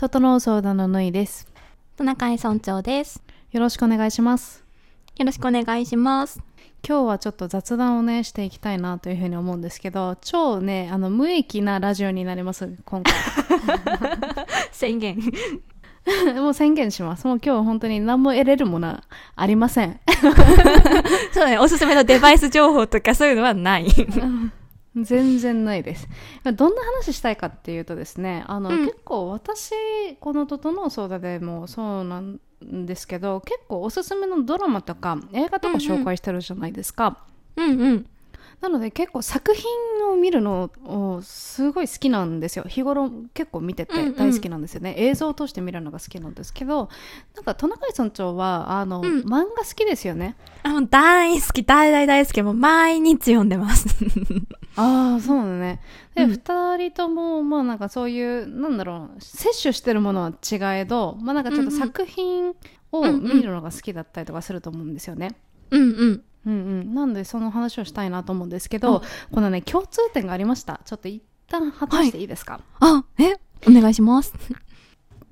整う相談のぬいです。トナカイ村長です。よろしくお願いします。よろしくお願いします。今日はちょっと雑談をね、していきたいなというふうに思うんですけど、超ね、あの、無益なラジオになります、今回。宣言。もう宣言します。もう今日は本当に何も得れるものはありません。そうだね、おすすめのデバイス情報とかそういうのはない。全然ないです。どんな話したいかっていうとですね、あの、うん結構私、この整う相談でもそうなんですけど、結構おすすめのドラマとか映画とか紹介してるじゃないですか。うんうん。なので結構作品を見るのをすごい好きなんですよ。日頃結構見ててうんうん。大好きなんですよね、映像を通して見るのが好きなんですけどなんかトナカイ村長はあの、うん。漫画好きですよね。あもう大好き、大大大好き。もう毎日読んでます。ああそうだね。で、うん。2人ともまあなんかそういうなんだろう摂取してるものは違えどまあなんかちょっとうんうん。作品をうんうん。見るのが好きだったりとかすると思うんですよね、うんうん。うんうん、なんでその話をしたいなと思うんですけど、うんこのね共通点がありましたちょっと一旦話していいですか、あ、え？お願いします。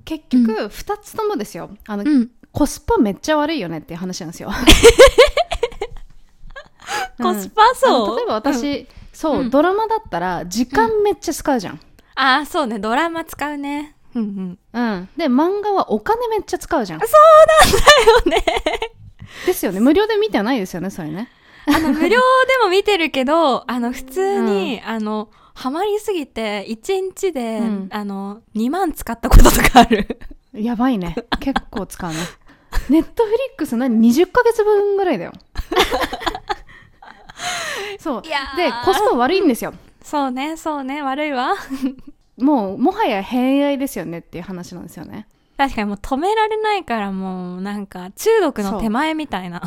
結局2つともですよあの、うん。コスパめっちゃ悪いよねっていう話なんですよ。コスパあそう？の例えば私、そう、うんドラマだったら時間めっちゃ使うじゃん。あ、そうね、ドラマ使うね。うんうん。うん。で、漫画はお金めっちゃ使うじゃん。だよね。ですよね。無料で見てはないですよね、それね。あの、無料でも見てるけど、あの、普通に、あの、ハマりすぎて、1日で、うんあの、2万使ったこととかある。やばいね。結構使うね。ネットフリックス何 ?20 ヶ月分ぐらいだよ。そう。で、コスパ悪いんですよ。そうね、そうね、悪いわ。もう、もはや偏愛ですよねっていう話なんですよね。確かにもう止められないからもうなんか中毒の手前みたいな。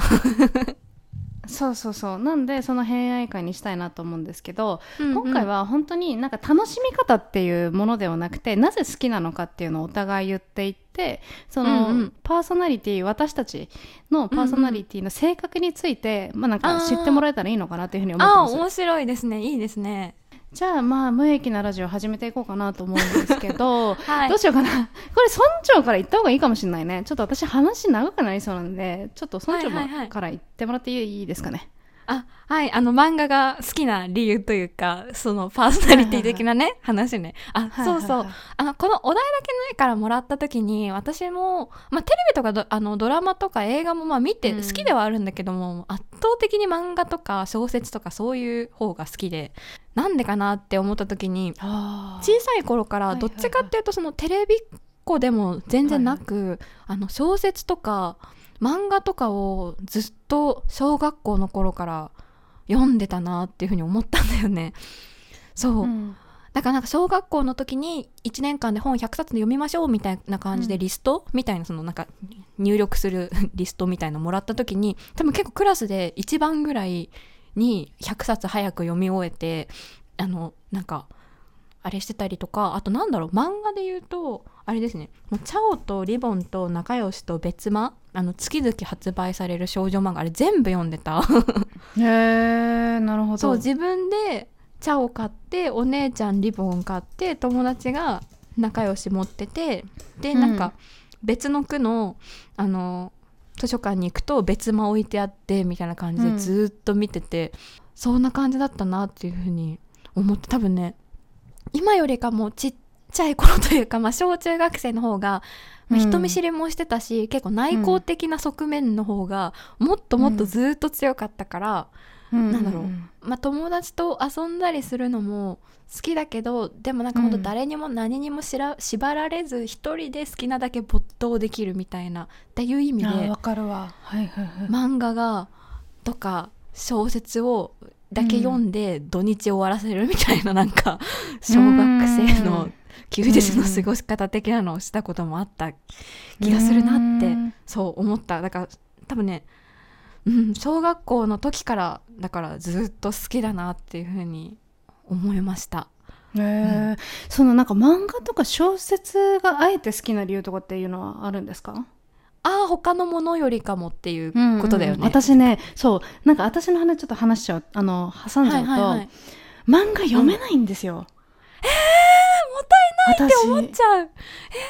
そうそうそうなんでその偏愛会にしたいなと思うんですけど、うんうん今回は本当になんか楽しみ方っていうものではなくてなぜ好きなのかっていうのをお互い言っていってその、うんうんパーソナリティ私たちのパーソナリティの性格について、まあなんか知ってもらえたらいいのかなというふうに思ってああ、ます面白いですね。いいですね。じゃあまあ無益なラジオ始めていこうかなと思うんですけど、はい。どうしようかな。これ村長から言った方がいいかもしれないね。ちょっと私話長くなりそうなんでちょっと村長から言ってもらっていいですかね、あ、はい、あの漫画が好きな理由というか、そのパーソナリティ的なね、話ね。あ、はいそうそう。あの、このお題だけないからもらった時に、私も、まあテレビとかドあのドラマとか映画もまあ見てうん。好きではあるんだけども、圧倒的に漫画とか小説とかそういう方が好きで、なんでかなって思った時に、小さい頃からどっちかっていうとそのテレビっ子でも全然なく、あの小説とか漫画とかをずっと小学校の頃から読んでたなっていうふうに思ったんだよね。そう、うん。だからなんか小学校の時に1年間で本100冊読みましょうみたいな感じでリスト、みたいなそのなんか入力するリストみたいなのもらった時に多分結構クラスで一番ぐらいに100冊早く読み終えてあのなんかあれしてたりとかあとなんだろう漫画で言うとあれですね。もうチャオとリボンと仲良しと別間あの月々発売される少女漫画あれ全部読んでた。へえなるほど。そう自分で茶を買ってお姉ちゃんリボン買って友達が仲良し持っててでうん。なんか別の区のあの図書館に行くと別間置いてあってみたいな感じうん。でずーっと見てて、そんな感じだったなっていうふうに思って多分ね今よりかもちっちゃい頃というか、まあ、小中学生の方が、まあうん。人見知りもしてたし、結構内向的な側面の方がもっともっとずーっと強かったから、うん。なんだろう。まあ、友達と遊んだりするのも好きだけどでもなんかほん。とうん誰にも何にもしら縛られず一人で好きなだけ没頭できるみたいなっていう意味であわかるわ。はいはいはい、漫画がとか小説をだけ読んで土日終わらせるみたいななんか小学生の休日の過ごし方的なのをしたこともあった気がするなってうん。そう思った。だから多分ね、うん、小学校の時からだからずっと好きだなっていうふうに思いました。へえそのなんか漫画とか小説があえて好きな理由とかっていうのはあるんですか？ああ他のものよりかもっていうことだよね、うんうん私ねそう。なんか私の話ちょっと話しちゃうあの挟んじゃうと、はいはいはい漫画読めないんですよ、もったないって思っちゃう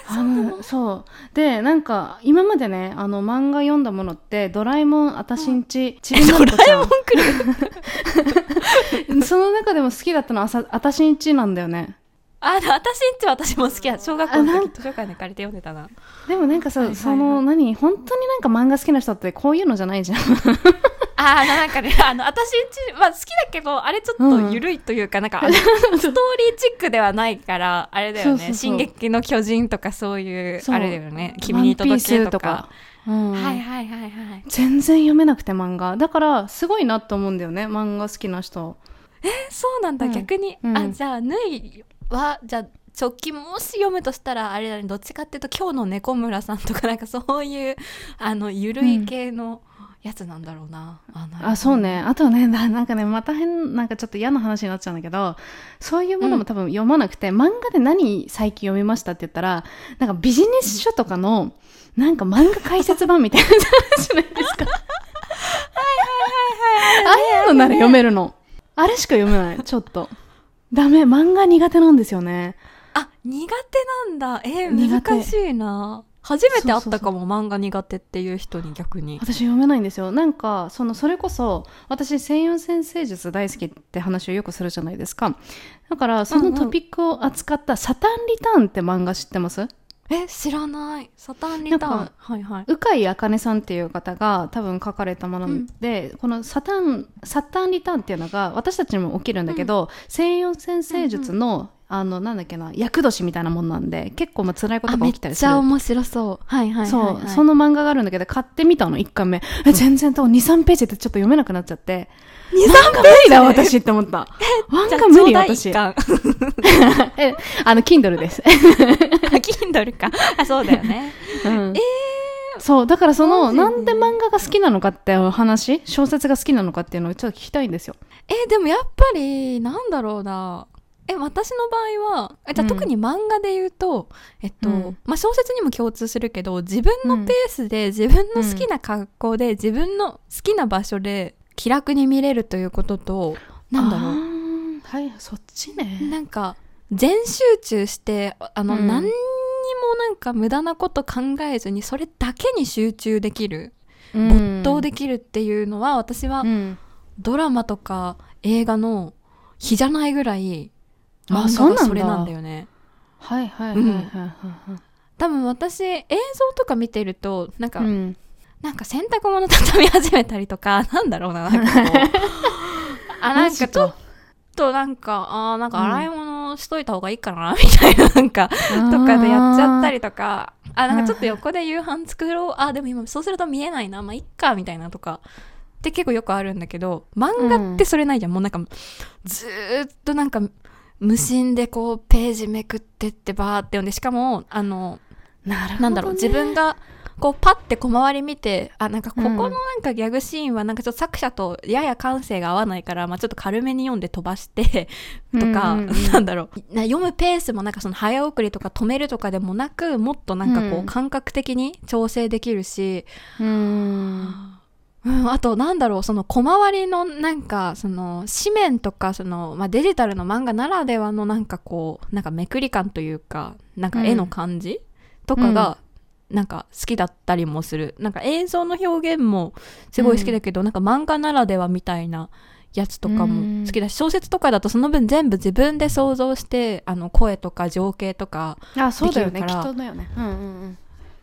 あのそう。でなんか今までねあの漫画読んだものって「ドラえもんあたしんち」ちびまる子ちゃん。その中でも好きだったのはあたしんちなんだよね。あ私んち私も好きや。小学校の時図書館で借りて読んでたな。でもなんかさ、はいはいはい。その何？本当になんか漫画好きな人ってこういうのじゃないじゃんあーなんかねあの私んちは好きだけどあれちょっと緩いというか、なんかあのストーリーチックではないからあれだよね。進撃の巨人」とかそういうあれだよね「君に届け」とか。うん。はいはいはいはい全然読めなくて漫画。だからすごいなと思うんだよね漫画好きな人。そうなんだ、うん。逆に、うん。あじゃあぬいはじゃあ直近もし読むとしたらあれだね。どっちかっていうと今日の猫村さんとかなんかそういうあのゆるい系のやつなんだろうな、ああそうね。あとねななんかねまた変なんかちょっと嫌な話になっちゃうんだけどそういうものも多分読まなくて、漫画で何最近読みましたって言ったらなんかビジネス書とかのなんか漫画解説版みたいなじゃないですか。ああいうのなら読めるの。あれしか読めない。ちょっと。ダメ。漫画苦手なんですよね。あ苦手なんだ。えー、難しいな初めて会ったかも漫画苦手っていう人に逆に。私読めないんですよ。なんかそのそれこそ私西洋先生術大好きって話をよくするじゃないですか。だからそのトピックを扱った「サタンリターン」って漫画知ってます？え知らない。サタンリターン。はいはい。鵜飼茜さんっていう方が多分書かれたもので、このサタンサタンリターンっていうのが私たちにも起きるんだけど、西洋先生術の、あのなんだっけな厄年みたいなもんなんで結構まあ辛いことが起きたりする。ちゃ面白そう。はいはいはい、そう、はい、その漫画があるんだけど買ってみたの1巻目。え全然と23ページでちょっと読めなくなっちゃって。23漫画無理だ私って思った。漫画無理私。あ えあの Kindle です、Kindle か。あそうだよね。うん。そうだからそのなんで漫画が好きなのかって話小説が好きなのかっていうのをちょっと聞きたいんですよ。えでもやっぱりなんだろうなえ私の場合はえじゃあうん。特に漫画で言うと、えっと、うん。まあ、小説にも共通するけど自分のペースで自分の好きな格好で、自分の好きな場所で気楽に見れるということとなんだろう。はいそっちね。なんか全集中してあの、うん。何にもなんか無駄なこと考えずにそれだけに集中できる、没頭できるっていうのは私はうん。ドラマとか映画の比じゃないぐらいあ漫そうそれなんだよね。はいはいはいはいはい多分私映像とか見てるとなんか、はいうん。なんか洗濯物畳み始めたりとか なんだろうななんかこう。あなんかちょっとなんかあーなんか洗い物しといた方がいいかな、みたいななんかとかでやっちゃったりとか。あなんかちょっと横で夕飯作ろう。あでも今そうすると見えないな。まあいっかみたいなとか。って結構よくあるんだけど漫画ってそれないじゃん、もうなんかずーっとなんか無心でこうページめくってってバーって読んでしかもあのなるほどね。なんだろう自分がこうパッて小回り見てあなんかここのうん。なんかギャグシーンはなんかちょっと作者とやや感性が合わないから、まあ、ちょっと軽めに読んで飛ばして とか、うんうんうん。なんだろう。な読むペースもなんかその早送りとか止めるとかでもなくもっとなんかこううん。感覚的に調整できるし、うんうん、あとなんだろうその小回りのなんかその紙面とかその、まあ、デジタルの漫画ならではのなんかこうなんかめくり感というかなんか絵の感じとかがなんか好きだったりもする。なんか映像の表現もすごい好きだけど、なんか漫画ならではみたいなやつとかも好きだし、小説とかだとその分全部自分で想像してあの声とか情景とかあそうだよねきできるから。っとだよね。うんうんうん。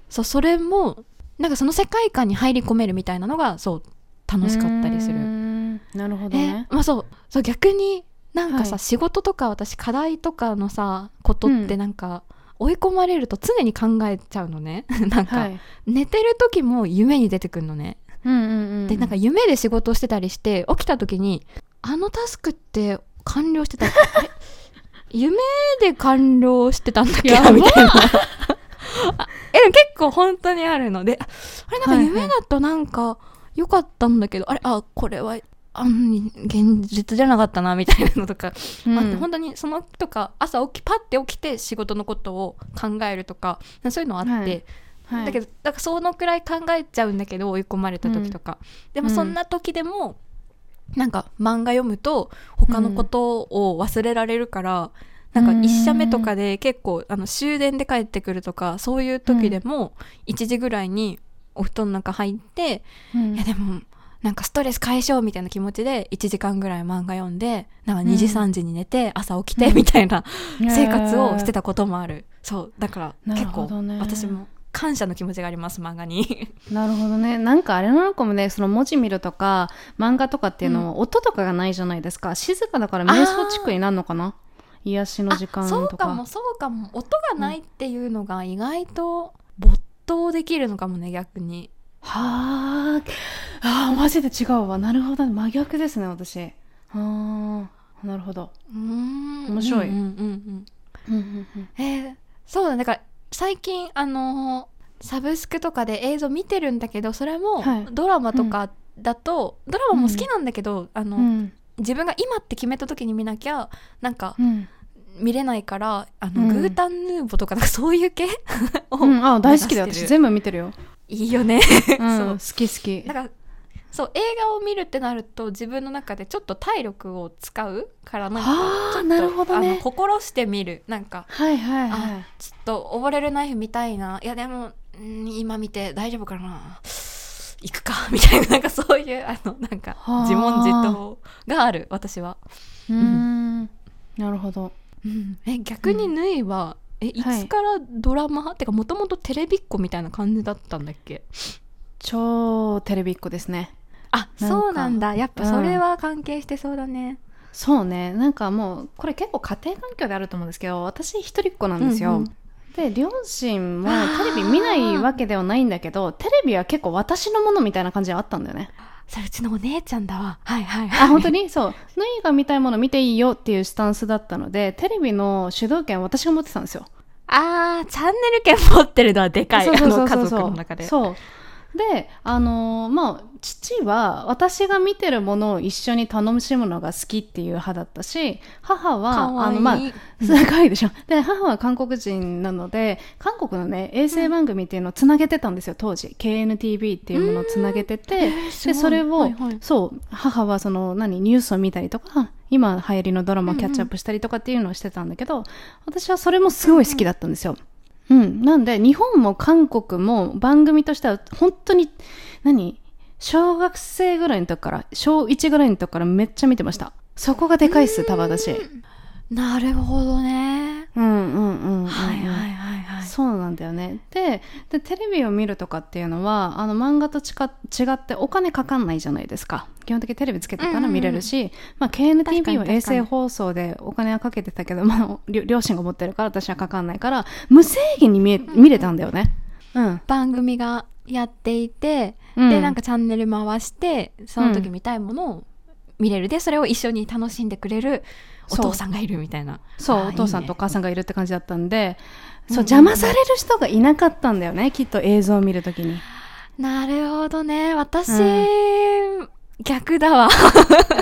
そうそれもなんかその世界観に入り込めるみたいなのがそう楽しかったりする。ん。なるほどえねまあそう。そう逆になんかさ、はい。仕事とか私課題とかのさことってうん。なんか、追い込まれると常に考えちゃうのね。なんか、はい。寝てる時も夢に出てくるのね、うんうんうんでなんか夢で仕事をしてたりして起きた時にあのタスクって完了してた。夢で完了してたんだっけやば。なみたいな。あえ結構本当にあるのでああれなんかはいはい夢だとなんか良かったんだけど、あれあこれはあん現実じゃなかったなみたいなのとか、うん。あって本当にそのとか朝起きパッて起きて仕事のことを考えるとかそういうのあって、はい。はい。だけどだからそのくらい考えちゃうんだけど追い込まれた時とか、でもそんな時でも、なんか漫画読むと他のことを忘れられるから、なんか1社目とかで結構あの終電で帰ってくるとかそういう時でも1時ぐらいにお布団の中入って、うん。いやでもなんかストレス解消みたいな気持ちで1時間ぐらい漫画読んでなんか2時うん3時に寝て朝起きてみたいな生活をしてたたこともある。そうだから結構私も感謝の気持ちがあります漫画に。なるほどね。なんかあれなのかもねその文字見るとか漫画とかっていうのは音とかがないじゃないですか、静かだから瞑想チックになるのかな？癒しの時間あとか。そうかもそうかも。音がないっていうのが意外と没頭できるのかもね逆に。はあ。マジで違うわ。なるほど真逆ですね私。あ。ーなるほど、うーん。面白い。うんうんうんうん。うんうんえーそうだね。だから最近あのーサブスクとかで映像見てるんだけどそれもはい。ドラマとかだと、ドラマも好きなんだけど、あの、うん自分が今って決めた時に見なきゃなんかうん。見れないからあの、うん。グータンヌーボーとかなんかそういう系？を、うん、あ大好きだよ。私全部見てるよ、いいよね。うん、そう。好き好き。だからそう映画を見るってなると自分の中でちょっと体力を使うからなんかはあちょっとなるほどあのね心してみる。なんかはいはいはい。あちょっと溺れるナイフ見たいな。いやでもうん今見て大丈夫かな行くか みたいななんかそういうあのなんかはあ。自問自答がある私は、うーん。なるほど。うん、え逆にぬいは、えいはい。つからドラマ、てかもともとテレビっ子みたいな感じだったんだっけ？超テレビっ子ですね。あそうなんだ。やっぱそれは関係してそうだね、そうね。なんかもうこれ結構家庭環境であると思うんですけど私一人っ子なんですよ、うんうんで両親もテレビ見ないわけではないんだけどテレビは結構私のものみたいな感じはあったんだよね。それうちのお姉ちゃんだわ。はいはい。はいあ本当に？そう。ヌイが見たいもの見ていいよっていうスタンスだったのでテレビの主導権は私が持ってたんですよ。あーチャンネル権持ってるのはでかい。そうそうそうあのそう。家族の中で。そうであのーまあ父は私が見てるものを一緒に楽しむのが好きっていう派だったし母はあのまあすごいでしょ。で母は韓国人なので韓国のね衛星番組っていうのをつなげてたんですよ当時。KNTV っていうものをつなげててでそれを、はいはい。そう母はその何ニュースを見たりとか今流行りのドラマをキャッチアップしたりとかっていうのをしてたんだけど、私はそれもすごい好きだったんですよ。うん。なんで、日本も韓国も番組としては本当に、何？小学生ぐらいの時から、小1ぐらいの時からめっちゃ見てました。そこがでかいっす、多分私。なるほどね。うんうんうんうん、はいはいそうなんだよね。でで、テレビを見るとかっていうのは、あの漫画とちか違ってお金かかんないじゃないですか。基本的にテレビつけてたら見れるし、まあ確か KNTV には衛星放送でお金はかけてたけど、まあ両両親が持ってるから私はかかんないから、無制限に見え見れたんだよね。うん。番組がやっていて、うんでなんかチャンネル回してその時見たいものを見れる、でそれを一緒に楽しんでくれるおそう。父さんがいるみたいな。そう、お父さんとお母さんがいるって感じだったんで、そう、うんうん邪魔される人がいなかったんだよね、きっと映像を見るときに。なるほどね。私、う逆だわ。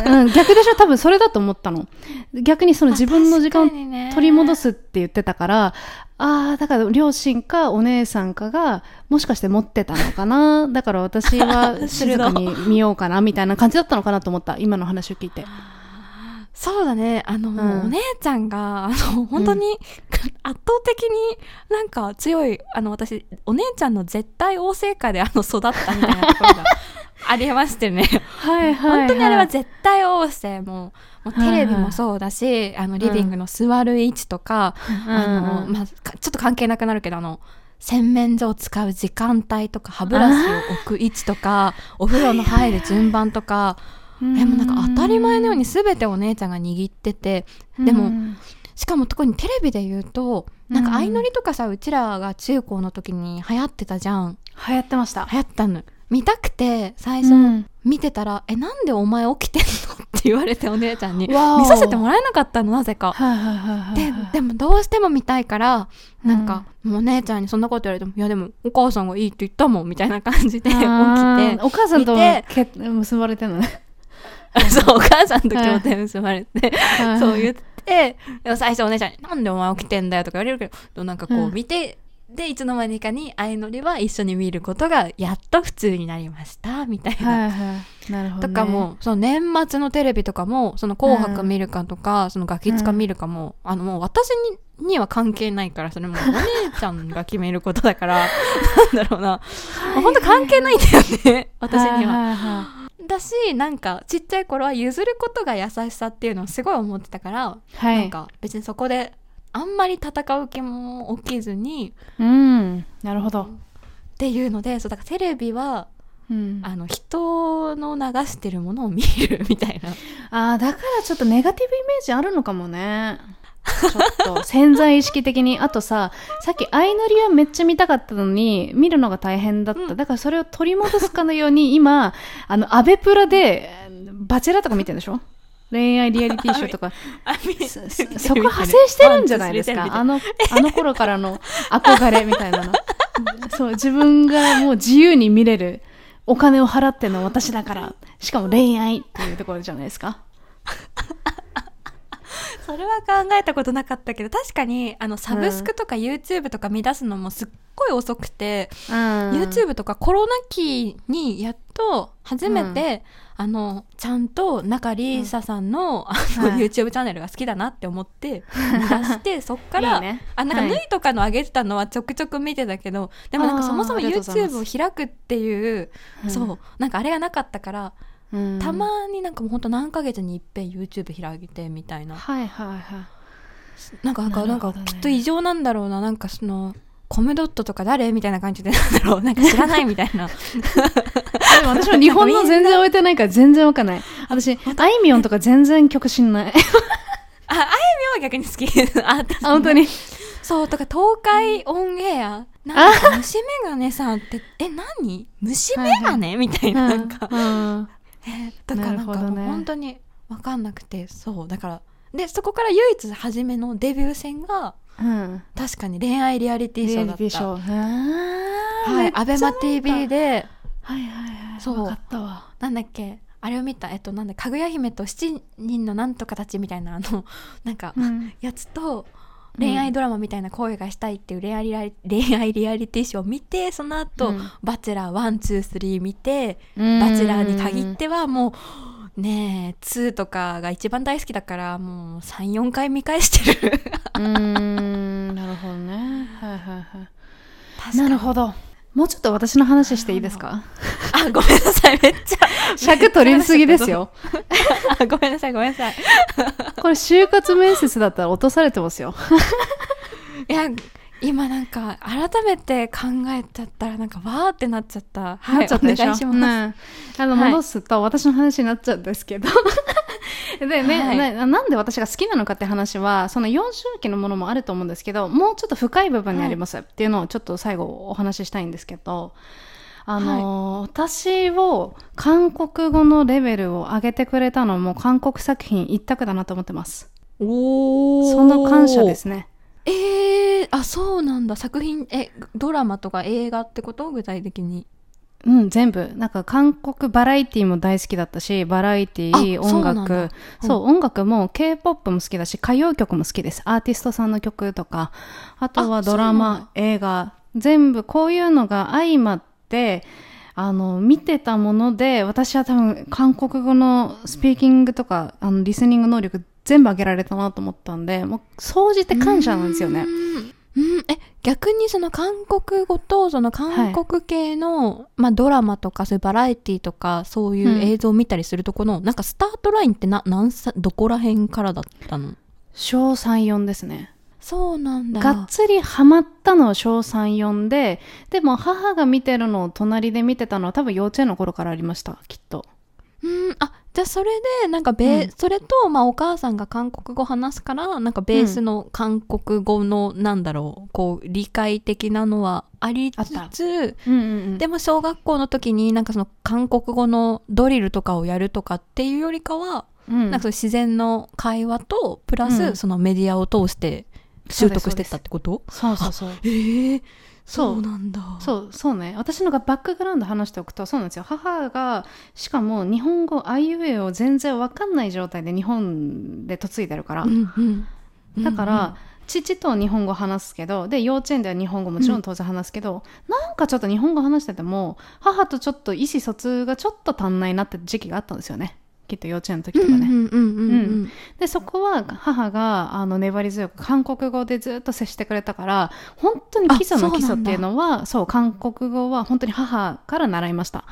うん、逆でしょ？多分それだと思ったの。逆にその自分の時間を取り戻すって言ってたから、ああ、だから両親かお姉さんかが、もしかして持ってたのかな？だから私は 静かに見ようかなみたいな感じだったのかなと思った。今の話を聞いて。そうだね。あの、ん。お姉ちゃんがあの本当に、圧倒的になんか強いあの私お姉ちゃんの絶対王政下であの育ったみたいなところがありましてね。はい本当にあれは絶対王政ももうテレビもそうだし、あのリビングの座る位置とか、あのまあ、かちょっと関係なくなるけどあの洗面所を使う時間帯とか歯ブラシを置く位置とかお風呂の入る順番とか、えもうなんか当たり前のように全てお姉ちゃんが握っててでもうんしかも特にテレビで言うとなんか相乗りとかさうちらが中高の時に流行ってたじゃん。流行ってました。流行ったの見たくて最初、うん見てたら「えなんでお前起きてんの?」って言われてお姉ちゃんに見させてもらえなかったのなぜか。ででもどうしても見たいからなんか、もうお姉ちゃんにそんなこと言われても「いやでもお母さんがいいって言ったもん」みたいな感じで起きてお母さんとけ結ばれてるのね。そうお母さんと協定結ばれて、はいそう言って最初お姉ちゃんに「なんでお前起きてんだよ」とか言われるけどなんかこううん見てでいつの間にかに相乗りは一緒に見ることがやっと普通になりましたみたいな。はいはい。なるほど、ね、とかもその年末のテレビとかも「その紅白」見るかとか、そのガキツカ見るかも、あのもう私にには関係ないからそれもうお姉ちゃんが決めることだから なんだろうな。本当関係ないんだよね私には。はいはいはだしなんかちっちゃい頃は譲ることが優しさっていうのをすごい思ってたから、いはい。なんか別にそこであんまり戦う気も起きずにうん。なるほど、っていうのでそうだからテレビはうん、あの人の流してるものを見るみたいな。あーだからちょっとネガティブイメージあるのかもね。ちょっと 潜在意識的に。あとささっき相乗りはめっちゃ見たかったのに見るのが大変だった、うん。だからそれを取り戻すかのように今あのアベプラでバチェラとか見てるでしょ？恋愛リアリティショーとか。そそそこ派生してるんじゃないですか？あのあの頃からの憧れみたいな。の そう自分がもう自由に見れるお金を払ってんのは私だから。しかも恋愛っていうところじゃないですかそれは考えたことなかったけど確かにあのサブスクとか YouTube とか見出すのもすっごい遅くて、うん。YouTube とかコロナ期にやっと初めて、あのちゃんと中里依紗さんの,、あのはい。YouTube チャンネルが好きだなって思って 見出してそっからいいね。あなんかはい。縫いとかの上げてたのはちょくちょく見てたけどでもなんかそもそも YouTube を開くっていう、うん。そうなんかあれがなかったから、うん。たまになんかもうほんと何ヶ月に一遍 YouTube 開いてみたいな。はいはいはい。なんかなんかね。きっと異常なんだろうな。なんかそのコムドットとか誰みたいな感じでなんだろう。なんか知らないみたいな。でも私も日本の全然置いてないから全然わかんない。私あいみょんとか全然曲知んない。ああやみょんは逆に好き。あ本当に？そうとか東海オンエア。なんか虫眼鏡さんってえ何？虫眼鏡、みたいななんか、うんえー とかななんかもう本当に分かんなくてそうだからでそこから唯一初めのデビュー戦がうん。確かに恋愛リアリティショーだった。はい、アベマ TV ではいはいはい。そう。わかったわ。なんだっけあれを見たえっとなんだかぐや姫と七人のなんとかたちみたいなあのなんか、うん。やつと恋愛ドラマみたいな恋がしたいっていう恋愛リアリ恋愛リアリティショーを見てその後、うん。バチェラー123見て、うん。バチェラーに限ってはもうねえ2とかが一番大好きだからもう34回見返してる。うーんなるほどね。はいはいはい。なるほどもうちょっと私の話していいですか？あ ごめんなさいめっちゃ。尺取りすぎですよ。あごめんなさいごめんなさい。これ就活面接だったら落とされてますよ。いや今なんか改めて考えちゃったらなんかわーってなっちゃった。はなっちゃったでしょ、お願いします。ねあのはい。戻すと私の話になっちゃうんですけど でね、はい。ねなんで私が好きなのかって話はその幼少期のものもあると思うんですけどもうちょっと深い部分にあります。っていうのをちょっと最後お話ししたいんですけどあのー私を韓国語のレベルを上げてくれたのも韓国作品一択だなと思ってます。おー。その感謝ですね。えー、あそうなんだ。作品えドラマとか映画ってこと？具体的にうん、全部。なんか韓国バラエティも大好きだったし、バラエティ、あそう音楽。そう、音楽も K-POP も好きだし、歌謡曲も好きです。アーティストさんの曲とか、あとはあドラマ、映画、全部こういうのが相まって、あの、見てたもので、私は多分韓国語のスピーキングとか、あの、リスニング能力全部上げられたなと思ったんで、もう、総じて感謝なんですよねう。んうんえ逆にその韓国語とその韓国系の、まあ、ドラマとかそういうバラエティとかそういう映像を見たりするとこの、なんかスタートラインってな何さどこら辺からだったの？小3、4ですね。そうなんだがっつりハマったのは小3、4で、でも母が見てるのを隣で見てたのは多分幼稚園の頃からありました、きっと。うんあじゃあそれでなんかベー、うん。それと、まあ、お母さんが韓国語話すからなんかベースの韓国語の、なんだろうこう理解的なのはありつつうんうんうん。でも小学校の時になんかその韓国語のドリルとかをやるとかっていうよりかは、うん、なんかそういう自然の会話とプラうん。スそのメディアを通して習得してったってこと？そうそうそう。ええそうなんだそう、そうね。私のがバックグラウンド話しておくと、そうなんですよ。母が、しかも日本語、あいうえを全然わかんない状態で日本で嫁いでるから。うんうんだから、父と日本語話すけどで幼稚園では日本語もちろん当然話すけど、なんかちょっと日本語話してても母とちょっと意思疎通がちょっと足んないなって時期があったんですよねきっと幼稚園の時とかね、でそこは母があの粘り強く韓国語でずっと接してくれたから本当に基礎の基礎っていうのはそう韓国語は本当に母から習いました。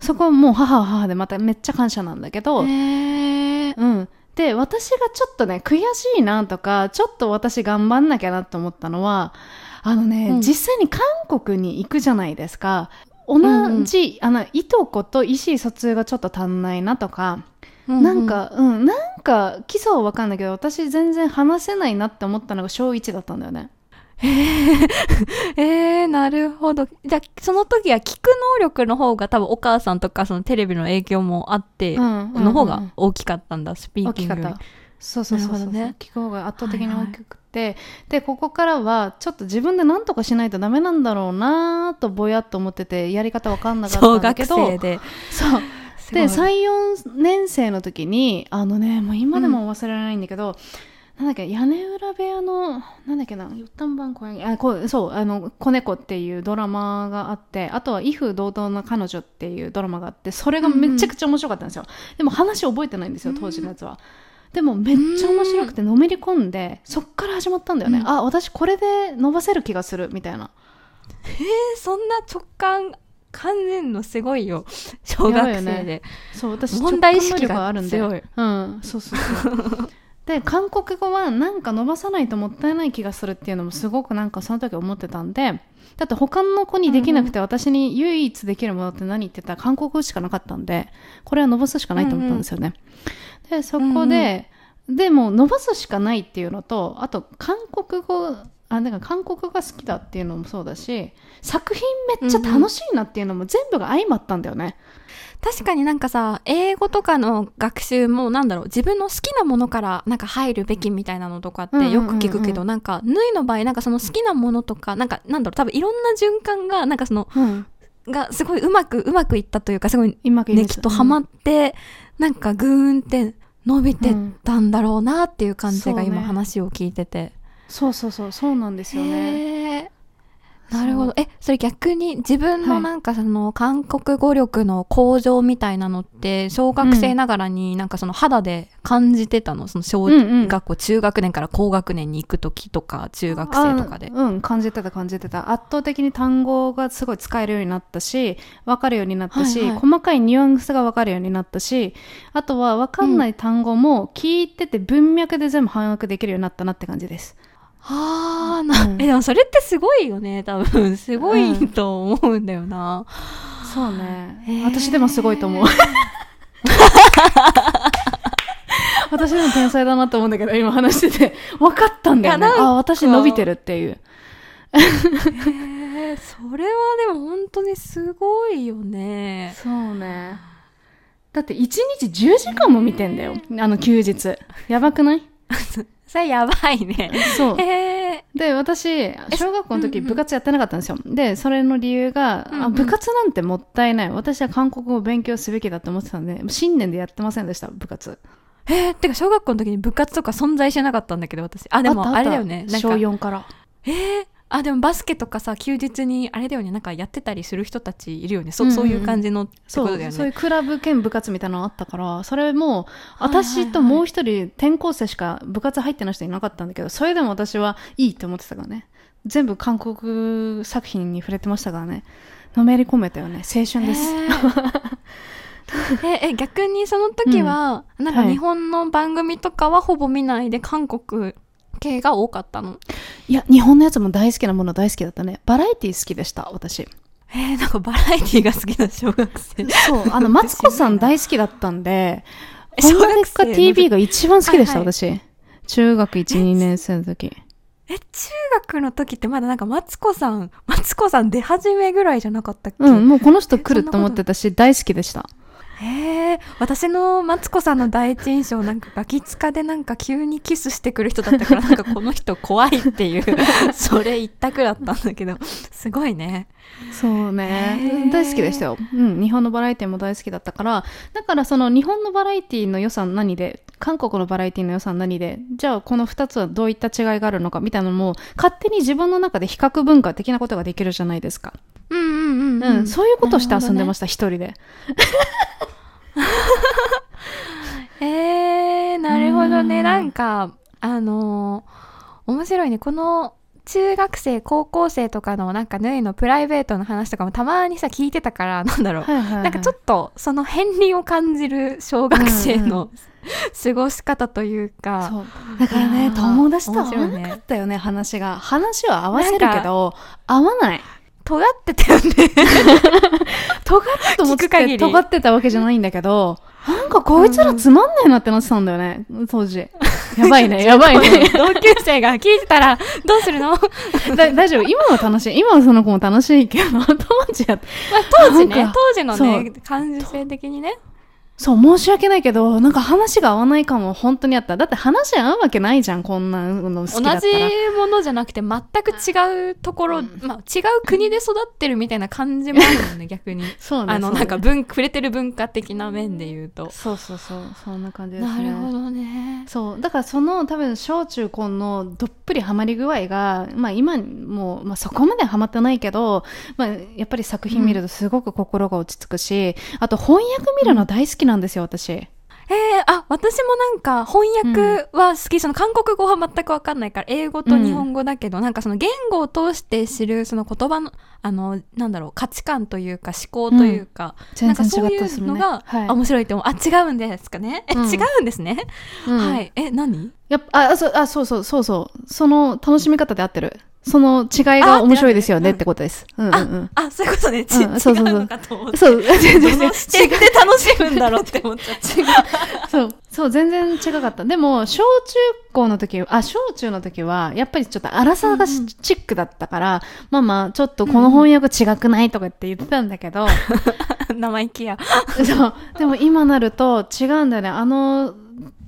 そこはもう母は母でまためっちゃ感謝なんだけど、うん。で、私がちょっとね、悔しいなとか、ちょっと私頑張んなきゃなと思ったのは、あのね、うん。実際に韓国に行くじゃないですか。同じ、あの、いとこと意思疎通がちょっと足んないなとか、なんか、うん、なんか、基礎はわかんないけど、私全然話せないなって思ったのが小1だったんだよね。えー、なるほど。じゃあ、その時は聞く能力の方が多分お母さんとかそのテレビの影響もあって、うんの方が大きかったんだ、スピー大きかっキングより。た。そうそうそうそう、ね。聞く方が圧倒的に大きくて、でここからはちょっと自分で何とかしないとダメなんだろうなとぼやっと思っててやり方わかんなかった小学んだけど生で。そう。で34年生の時にあのねもう今でも忘れられないんだけど、なんだっけ屋根裏部屋のなんだっけな「よったんばん公園」あこうそうあの「子猫」っていうドラマがあってあとは「威風堂々な彼女」っていうドラマがあってそれがめちゃくちゃ面白かったんですよ、でも話覚えてないんですよ当時のやつは、でもめっちゃ面白くてのめり込んでそっから始まったんだよね、うん。あ私これで伸ばせる気がするみたいな。えーそんな直感感じるのすごいよ。小学生で。ね。そう私問題意識があるんで。うんそうそうそう。で 韓国語はなんか伸ばさないともったいない気がするっていうのもすごくなんかその時思ってたんでだって他の子にできなくて私に唯一できるものって何って言ったら韓国語しかなかったんでこれは伸ばすしかないと思ったんですよね、でそこで、でも伸ばすしかないっていうのとあと韓国語あなんか韓国語が好きだっていうのもそうだし作品めっちゃ楽しいなっていうのも全部が相まったんだよね、確かになんかさ、英語とかの学習もなんだろう、自分の好きなものからなんか入るべきみたいなのとかってよく聞くけど、うんなんか、ヌイの場合なんかその好きなものとか、なんかなんだろう、多分いろんな循環が、なんかその、うん、がすごいうまく、うまくいったというか、すごい今ね、きっとハマって、なんかグーンって伸びてったんだろうなっていう感じが今話を聞いてて。そうそうそうそうなんですよね。なるほど。え、それ逆に自分のなんかその韓国語力の向上みたいなのって、小学生ながらになんかその肌で感じてたの？その小うんうん。学校、中学年から高学年に行く時とか、中学生とかで。あうん。感じてた感じてた。圧倒的に単語がすごい使えるようになったし分かるようになったし、はいはい。細かいニュアンスが分かるようになったしあとは分かんない単語も聞いてて文脈で全部把握できるようになったなって感じですああ、な、うん。え、でもそれってすごいよね、多分。すごいと思うんだよな。そうね、へー。私でもすごいと思う。私でも天才だなと思うんだけど今話してて。分かったんだよね。あ私伸びてるっていう。へえ、それはでも本当にすごいよね。そうね。だって1日10時間も見てんだよ。あの休日。やばくない？それやばいね。そう。で私小学校の時うんうん。部活やってなかったんですよ、でそれの理由が、うんうん。あ部活なんてもったいない。私は韓国語を勉強すべきだって思ってたんで新年でやってませんでした部活。えー、てか小学校の時に部活とか存在してなかったんだけど私。あでもあれだよね。小か4から。えー、あでもバスケとかさ休日にあれだよねなんかやってたりする人たちいるよね。そ,、うんうんそういう感じのってそうことだよね。そういうクラブ兼部活みたいなのあったからそれも私ともう一人転校生しか部活入ってない人いなかったんだけどそれでも私はいいって思ってたからね。全部韓国作品に触れてましたからね。のめり込めたよね。青春です、えー。ええ逆にその時は、なんかはい。日本の番組とかはほぼ見ないで韓国系が多かったの。いや日本のやつも大好きなもの大好きだったね。バラエティ好きでした私。えー、なんかバラエティが好きな小学生。そうあのマツコさん大好きだったんでえこんなでっか TV が一番好きでした、はいはい。私。中学12年生の時。え中学の時ってまだなんかマツコさんマツコさん出始めぐらいじゃなかったっけ、うんもうこの人来ると思ってたし大好きでしたへえ私のマツコさんの第一印象なんかガキツカでなんか急にキスしてくる人だったからなんかこの人怖いっていう それ一択だったんだけどすごいね。そうへねー大好きでしたよ、うん、日本のバラエティも大好きだったからだからその日本のバラエティの良さ何で韓国のバラエティの良さ何でじゃあこの2つはどういった違いがあるのかみたいなのも勝手に自分の中で比較文化的なことができるじゃないですか、うんうんうん、うん。そういうことをして遊んでましした、一人で。えなるほどうんね。なんかあのー面白いね。この中学生高校生とかのなんかぬいのプライベートの話とかもたまにさ聞いてたから なんだろう。はいはいはい。なんかちょっとその片鱗を感じる小学生の過ごし方というか、だからね友達と合わなかったよね。話が話は合わせるけど合わない。尖ってたよね。尖ったと思って尖ってたわけじゃないんだけどなんかこいつらつまんないなってなってたんだよね当時やばいねやばいね。同級生が聞いてたらどうするの、大丈夫。今は楽しい。今はその子も楽しいけど当時は。当時ね。当時のそね感受性的にねそう申し訳ないけどなんか話が合わない感も本当にあった。だって話合うわけないじゃんこんなの好きだ同じったら。ものじゃなくて全く違うところ、まあ、違う国で育ってるみたいな感じもあるよね 逆に。そうねあのなんか文触れてる文化的な面で言うと、そうそうそうそんな感じですね。なるほどね。そうだからその多分小中高のどっぷりハマり具合が、まあ、今も、まあ、そこまでハマってないけど、まあ、やっぱり作品見るとすごく心が落ち着くし、あと翻訳見るの大好きなんですよ私。えー、あ私もなんか翻訳は好き、その韓国語は全く分かんないから英語と日本語だけど、なんかその言語を通して知るその言葉のあのなんだろう価値観というか思考というか、全然違なんかそういうのが、はい。あ面白いって思う。あ違うんですかね？え、うん。違うんですね、うん。はい。え何？やっぱあそうあそうそうそうそう。その楽しみ方で合ってるその違いが面白いですよねあってことです。う。んうんうん。あそういうことね、ちうんそうそうそう。違うのかと思って。そう全然全然どの視点で楽しむんだろうって思っちゃった。そう、そう、全然違かった。でも、小中高の時、あ、小中の時は、やっぱりちょっと荒さがチックだったから、まあまあ、ちょっとこの翻訳違くないとかって言ってたんだけど、生意気や。そう、でも今なると違うんだよね。あの、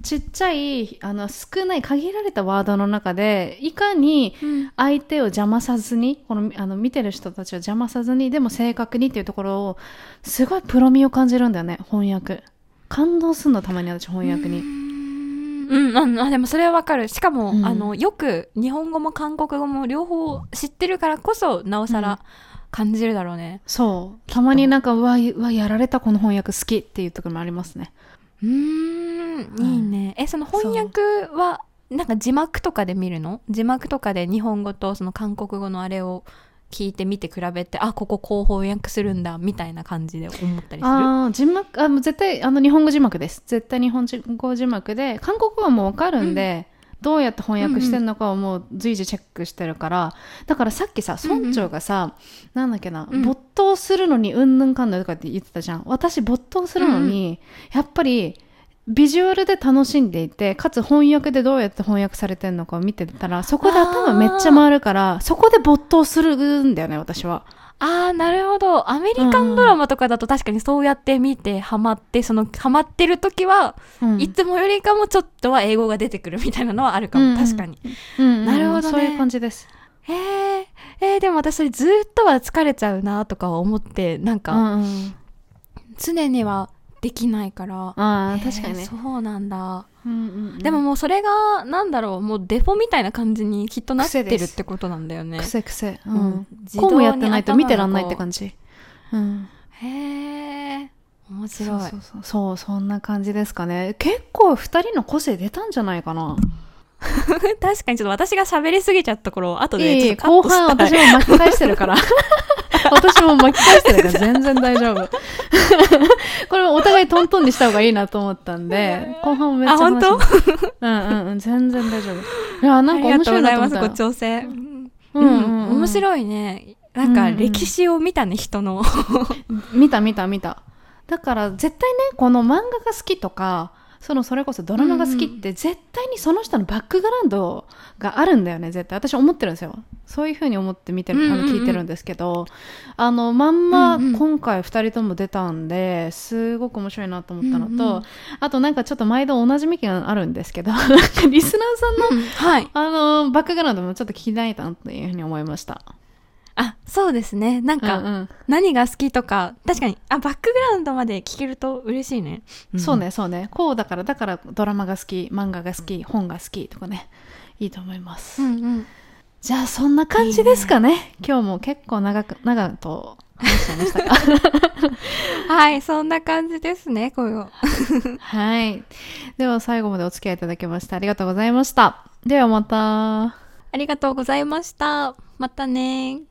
ちっちゃい、あの、少ない限られたワードの中で、いかに相手を邪魔さずに、この、あの、見てる人たちを邪魔さずに、でも正確にっていうところを、すごいプロミを感じるんだよね、翻訳。感動すんの、たまに私、翻訳に。うん、うん、あでもそれはわかるしかも、うんあのよく日本語も韓国語も両方知ってるからこそなおさうんら感じるだろうねそう。たまになんか、うわ、うわ、やられたこの翻訳好きっていうところもありますね。ういいね。えその翻訳はなんか字幕とかで見るの？字幕とかで日本語とその韓国語のあれを聞いてみて比べてあこここう翻訳するんだみたいな感じで思ったりする？ああ、字幕、あ、もう絶対、あの、日本語字幕です。絶対日本語字幕で、韓国語はもうわかるんで、どうやって翻訳してるのかをもう随時チェックしてるから、だからさっきさ、村長がさ、なんだっけな、うん。没頭するのにうんぬんかんぬんとかって言ってたじゃん。私没頭するのに、やっぱり、ビジュアルで楽しんでいて、かつ翻訳でどうやって翻訳されてるのかを見てたら、そこで頭めっちゃ回るから、そこで没頭するんだよね、私は。ああなるほど。アメリカンドラマとかだと確かにそうやって見てハマってそのハマってる時は、うん。いつもよりかもちょっとは英語が出てくるみたいなのはあるかも、うん。確かに。うんうんなるほどね。そういう感じです。へええーでも私それずっとは疲れちゃうなとかは思ってなんうかんうん。常にはできないから、あ確かにね。そうなんだ、うんうんうんでももうそれがなんだろうもうデフォみたいな感じにきっとなってるってことなんだよね癖癖。ううんん。自動にこうもやってないと見てらんないってじ感じ。うん。へえ面そ白いうそうそう。そう、そんな感じですかね。結構二人の個性出たんじゃないかな。確かにちょっと私が喋りすぎちゃった頃後でちょっとカッ後トしたい半私も巻き返してるから。私も巻き返してるから全然大丈夫。これお互いトントンにした方がいいなと思ったんで、後半もめっちゃ話あ本し うんうんうん、全然大丈夫。いや、なんか面白いなと思った。ありがとうございますご調整。うん。うん。面白いね。なんか歴史を見たね人の。見た見た見た。だから絶対ね、この漫画が好きとか、そのそれこそドラマが好きって絶対にその人のバックグラウンドがあるんだよね絶対。私思ってるんですよ。そういうふうに思って見てる、あの聞いてるんですけど。あのまんま今回2人とも出たんですごく面白いなと思ったのと、うんうん、あとなんかちょっと毎度同じ意見があるんですけど リスナーさんの、はい、あのバックグラウンドもちょっと聞きたいなっていうふうに思いましたあ、そうですね。なんか、うんうん、何が好きとか、確かに、あ、バックグラウンドまで聞けると嬉しいね。うん、そうね、そうね。こうだから、だからドラマが好き、漫画が好き、本が好きとかね、いいと思います。うんうん、じゃあ、そんな感じですかね。いいね今日も結構長く、長と話しちゃいましたか はい、そんな感じですね、こうはい。では、最後までお付き合いいただきましてありがとうございました。ではまた。ありがとうございました。またね